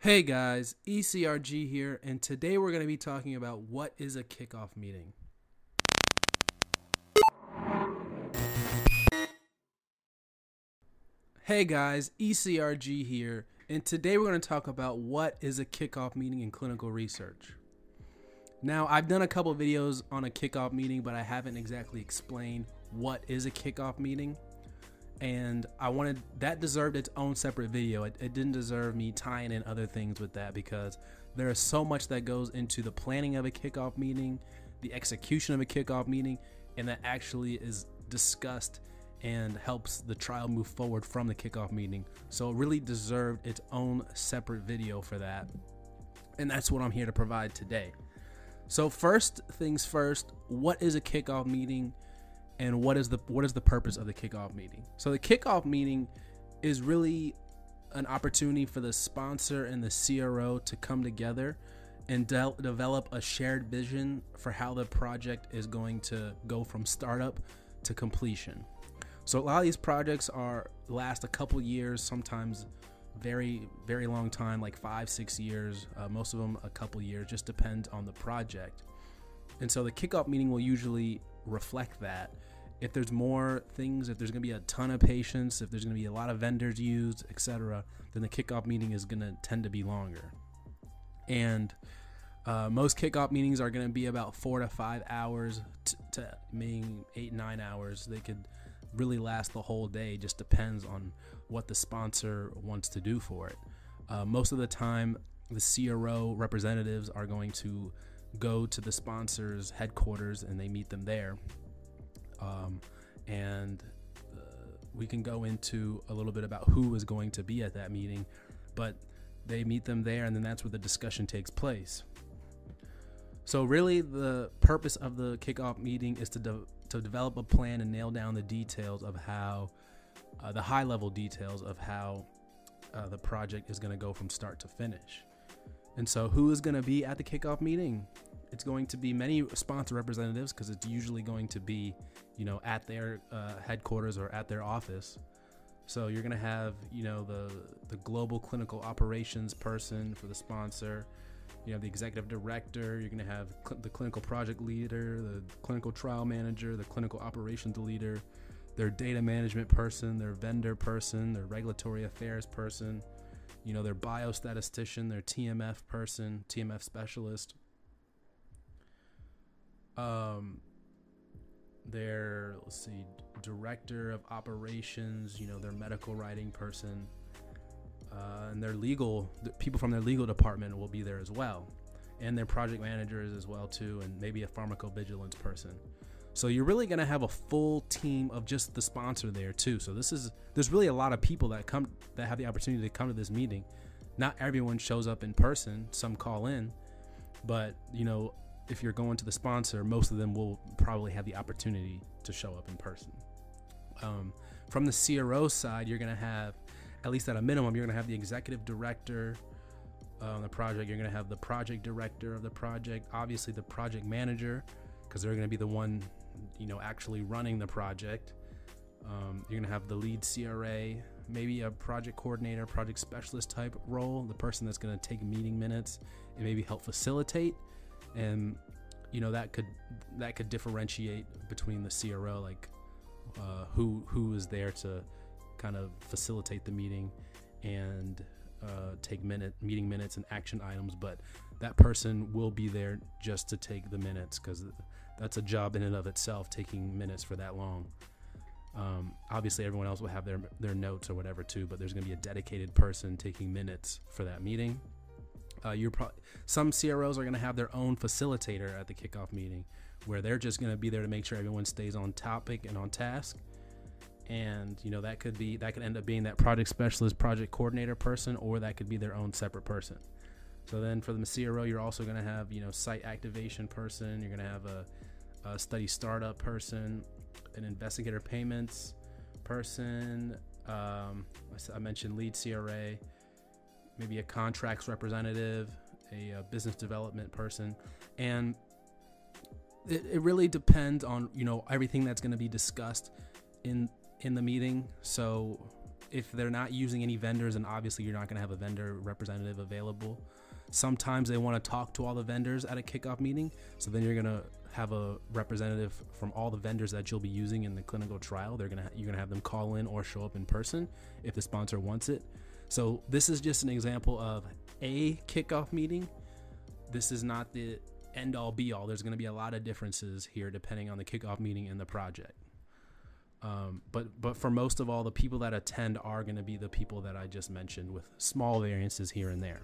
Hey guys, ECRG here, and today we're going to be talking about what is a kickoff meeting. Hey guys, ECRG here, and today we're going to talk about what is a kickoff meeting in clinical research. Now, I've done a couple videos on a kickoff meeting, but I haven't exactly explained what is a kickoff meeting and I wanted that deserved its own separate video. It, it, didn't deserve me tying in other things with that because there is so much that goes into the planning of a kickoff meeting, the execution of a kickoff meeting, and that actually is discussed and helps the trial move forward from the kickoff meeting. So it really deserved its own separate video for that. And that's what I'm here to provide today. So first things first, what is a kickoff meeting? And what is the what is the purpose of the kickoff meeting? So the kickoff meeting is really an opportunity for the sponsor and the CRO to come together and de- develop a shared vision for how the project is going to go from startup to completion. So a lot of these projects are last a couple years, sometimes very very long time, like five six years. Uh, most of them a couple years, just depends on the project. And so the kickoff meeting will usually reflect that. If there's more things, if there's going to be a ton of patients, if there's going to be a lot of vendors used, etc., then the kickoff meeting is going to tend to be longer. And uh, most kickoff meetings are going to be about four to five hours t- to meaning eight nine hours. They could really last the whole day. Just depends on what the sponsor wants to do for it. Uh, most of the time, the CRO representatives are going to go to the sponsor's headquarters and they meet them there. Um, and uh, we can go into a little bit about who is going to be at that meeting, but they meet them there, and then that's where the discussion takes place. So, really, the purpose of the kickoff meeting is to, de- to develop a plan and nail down the details of how, uh, the high level details of how uh, the project is going to go from start to finish. And so, who is going to be at the kickoff meeting? It's going to be many sponsor representatives because it's usually going to be, you know, at their uh, headquarters or at their office. So you're going to have, you know, the the global clinical operations person for the sponsor. You have the executive director. You're going to have cl- the clinical project leader, the clinical trial manager, the clinical operations leader, their data management person, their vendor person, their regulatory affairs person you know, their biostatistician, their TMF person, TMF specialist, um, their let's see, director of operations, you know, their medical writing person, uh, and their legal the people from their legal department will be there as well, and their project managers as well too, and maybe a pharmacovigilance person. So you're really going to have a full team of just the sponsor there too. So this is there's really a lot of people that come that have the opportunity to come to this meeting. Not everyone shows up in person. Some call in, but you know if you're going to the sponsor, most of them will probably have the opportunity to show up in person. Um, from the CRO side, you're going to have at least at a minimum, you're going to have the executive director on the project. You're going to have the project director of the project, obviously the project manager, because they're going to be the one you know actually running the project. Um, you're gonna have the lead CRA, maybe a project coordinator, project specialist type role, the person that's gonna take meeting minutes and maybe help facilitate. And you know that could that could differentiate between the CRO, like uh, who who is there to kind of facilitate the meeting and uh, take minute meeting minutes and action items, but that person will be there just to take the minutes because that's a job in and of itself, taking minutes for that long. Um, obviously, everyone else will have their their notes or whatever too, but there's going to be a dedicated person taking minutes for that meeting. Uh, you're pro- some CROs are going to have their own facilitator at the kickoff meeting, where they're just going to be there to make sure everyone stays on topic and on task. And you know that could be that could end up being that project specialist, project coordinator person, or that could be their own separate person. So then for the CRO, you're also going to have you know site activation person. You're going to have a a study startup person, an investigator payments person. Um, I mentioned lead CRA, maybe a contracts representative, a, a business development person, and it, it really depends on you know everything that's going to be discussed in in the meeting. So if they're not using any vendors, and obviously you're not going to have a vendor representative available. Sometimes they want to talk to all the vendors at a kickoff meeting, so then you're going to have a representative from all the vendors that you'll be using in the clinical trial. They're gonna you're gonna have them call in or show up in person if the sponsor wants it. So this is just an example of a kickoff meeting. This is not the end all be all. There's going to be a lot of differences here depending on the kickoff meeting and the project. Um, but but for most of all, the people that attend are going to be the people that I just mentioned, with small variances here and there.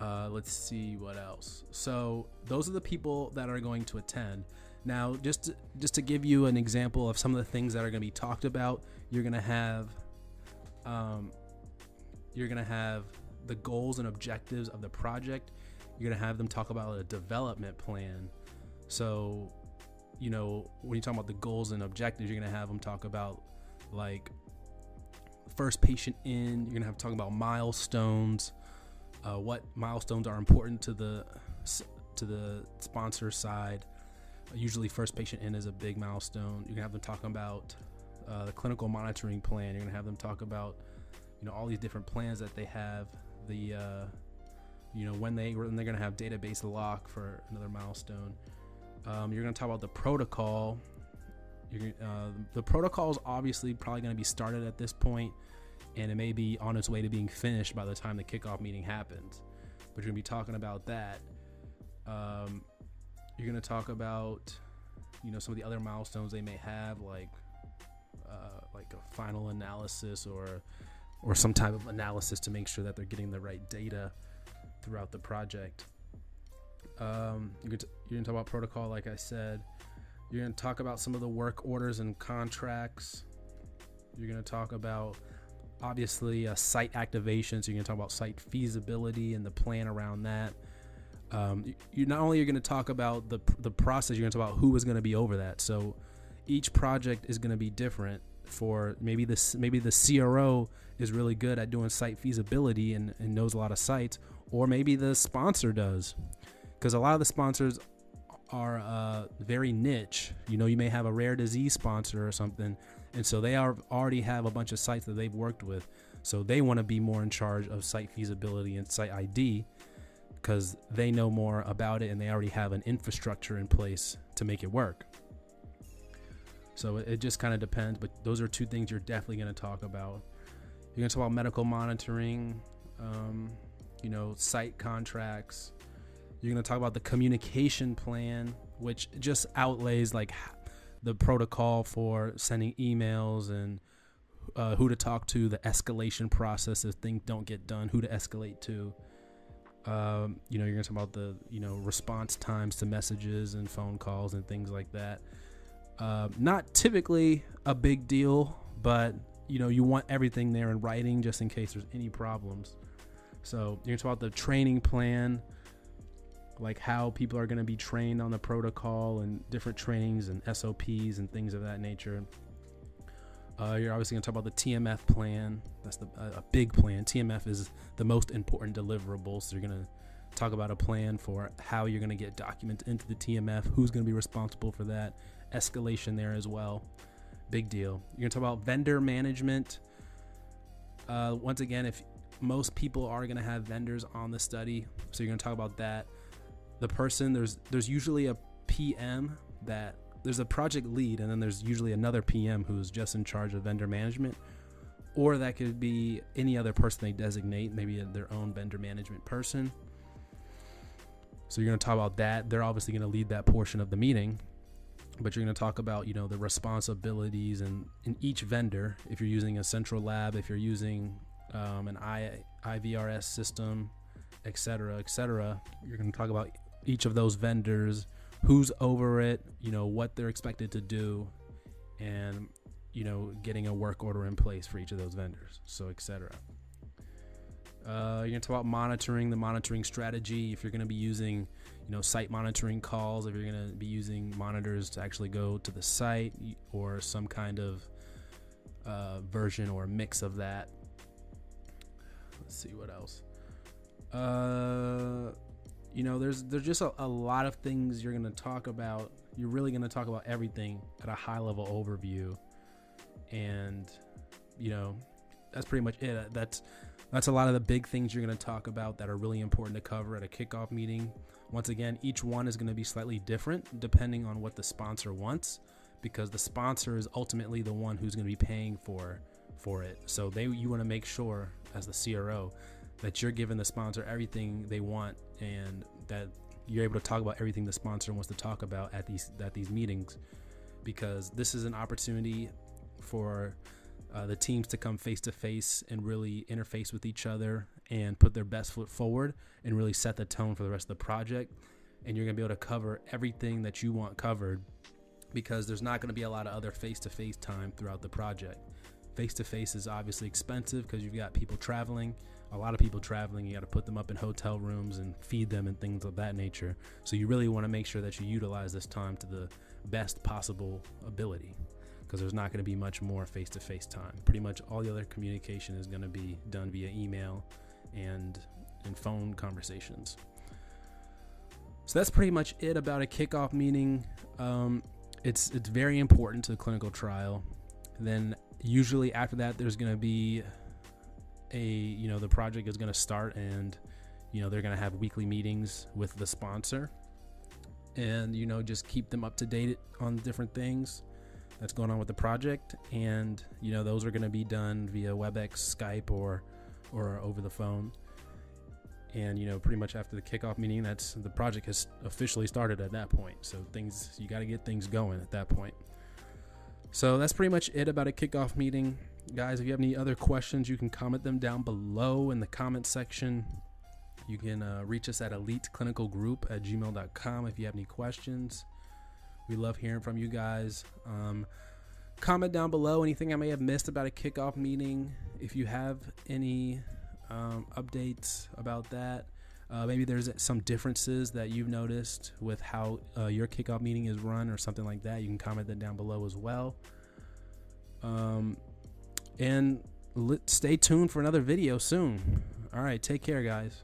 Uh, let's see what else. So those are the people that are going to attend. Now, just to, just to give you an example of some of the things that are going to be talked about, you're going to have um, you're to have the goals and objectives of the project. You're to have them talk about a development plan. So, you know, when you talk about the goals and objectives, you're to have them talk about like first patient in. You're to have to talk about milestones, uh, what milestones are important to the to the sponsor side. usually, first patient in is a big milestone. You're gonna have them talk about uh, the clinical monitoring plan. You're gonna have them talk about you know all these different plans that they have. The uh, you know when they when they're gonna have database lock for another milestone. Um, you're gonna talk about the protocol. Uh, the protocol is obviously probably to be started at this point and it may be on its way to being finished by the time the kickoff meeting happens. But you're gonna be talking about that. Um, you're gonna talk about, you know, some of the other milestones they may have, like like a final analysis or or some type of analysis to make sure that they're getting the right data throughout the project. Um, you're, gonna t- you're gonna talk about protocol, like I said. You're gonna talk about some of the work orders and contracts. You're gonna talk about obviously a site activation so you're to talk about site feasibility and the plan around that um, you not only are going to talk about the, the process you're going to talk about who is going to be over that so each project is going to be different for maybe this maybe the cro is really good at doing site feasibility and, and knows a lot of sites or maybe the sponsor does because a lot of the sponsors are uh, very niche you know you may have a rare disease sponsor or something and so they are already have a bunch of sites that they've worked with. So they want to be more in charge of site feasibility and site ID because they know more about it and they already have an infrastructure in place to make it work. So it just kind of depends, but those are two things you're definitely going to talk about. You're going to talk about medical monitoring, um, you know, site contracts. You're going to talk about the communication plan, which just outlays like the protocol for sending emails and uh, who to talk to, the escalation process if things don't get done, who to escalate to. Um, you know, you're going to talk about the you know response times to messages and phone calls and things like that. Uh, not typically a big deal, but you know you want everything there in writing just in case there's any problems. So you're going to talk about the training plan like how people are going to be trained on the protocol and different trainings and SOPs and things of that nature. Uh, you're obviously going to talk about the TMF plan. That's the, a big plan. TMF is the most important deliverable. So you're going to talk about a plan for how you're going to get documents into the TMF, who's going to be responsible for that, escalation there as well. Big deal. You're going to talk about vendor management. Uh, once again, if most people are going to have vendors on the study, so you're going to talk about that the person there's there's usually a PM that there's a project lead and then there's usually another PM who's just in charge of vendor management or that could be any other person they designate maybe their own vendor management person so you're going to talk about that they're obviously going to lead that portion of the meeting but you're going to talk about you know the responsibilities and in each vendor if you're using a central lab if you're using um, an I, ivrs system etc etc you're going to talk about each of those vendors, who's over it, you know, what they're expected to do, and you know, getting a work order in place for each of those vendors, so etc. Uh, you're gonna talk about monitoring the monitoring strategy. If you're gonna be using, you know, site monitoring calls, if you're gonna be using monitors to actually go to the site, or some kind of uh, version or mix of that. Let's see what else. Uh, you know there's there's just a, a lot of things you're going to talk about you're really going to talk about everything at a high level overview and you know, that's pretty much it. That's that's a lot of the big things you're going to talk about that are really important to cover at a kickoff meeting. Once again, each one is going to be slightly different depending on what the sponsor wants because the sponsor is ultimately the one who's going to be paying for for it. So they you want to make sure as the CRO that you're giving the sponsor everything they want and that you're able to talk about everything the sponsor wants to talk about at these at these meetings because this is an opportunity for uh, the teams to come face to face and really interface with each other and put their best foot forward and really set the tone for the rest of the project. And you're going to be able to cover everything that you want covered because there's not going to be a lot of other face to face time throughout the project. Face to face is obviously expensive because you've got people traveling, a lot of people traveling. You got to put them up in hotel rooms and feed them and things of that nature. So you really want to make sure that you utilize this time to the best possible ability because there's not going to be much more face to face time. Pretty much all the other communication is going to be done via email and and phone conversations. So that's pretty much it about a kickoff meeting. Um, it's it's very important to the clinical trial. Then usually after that, there's going to be a you know the project is going to start and you know they're going to have weekly meetings with the sponsor and you know just keep them up to date on different things that's going on with the project. And you know those are going to be done via webex skype or or over the phone. And you know pretty much after the kickoff meeting that's the project has officially started at that point. So things you got to get things going at that point. So that's pretty much it about a kickoff meeting. Guys if you have any other questions you can comment them down below in the comment section. You can uh, reach us at eliteclinicalgroup at gmail.com if you have any questions we love hearing from you guys um, comment down below anything i may have missed about a kickoff meeting if you have any um, updates about that uh, maybe there's some differences that you've noticed with how uh, your kickoff meeting is run or something like that. You can comment that down below as well. Um, and stay tuned for another video soon. All right, take care, guys.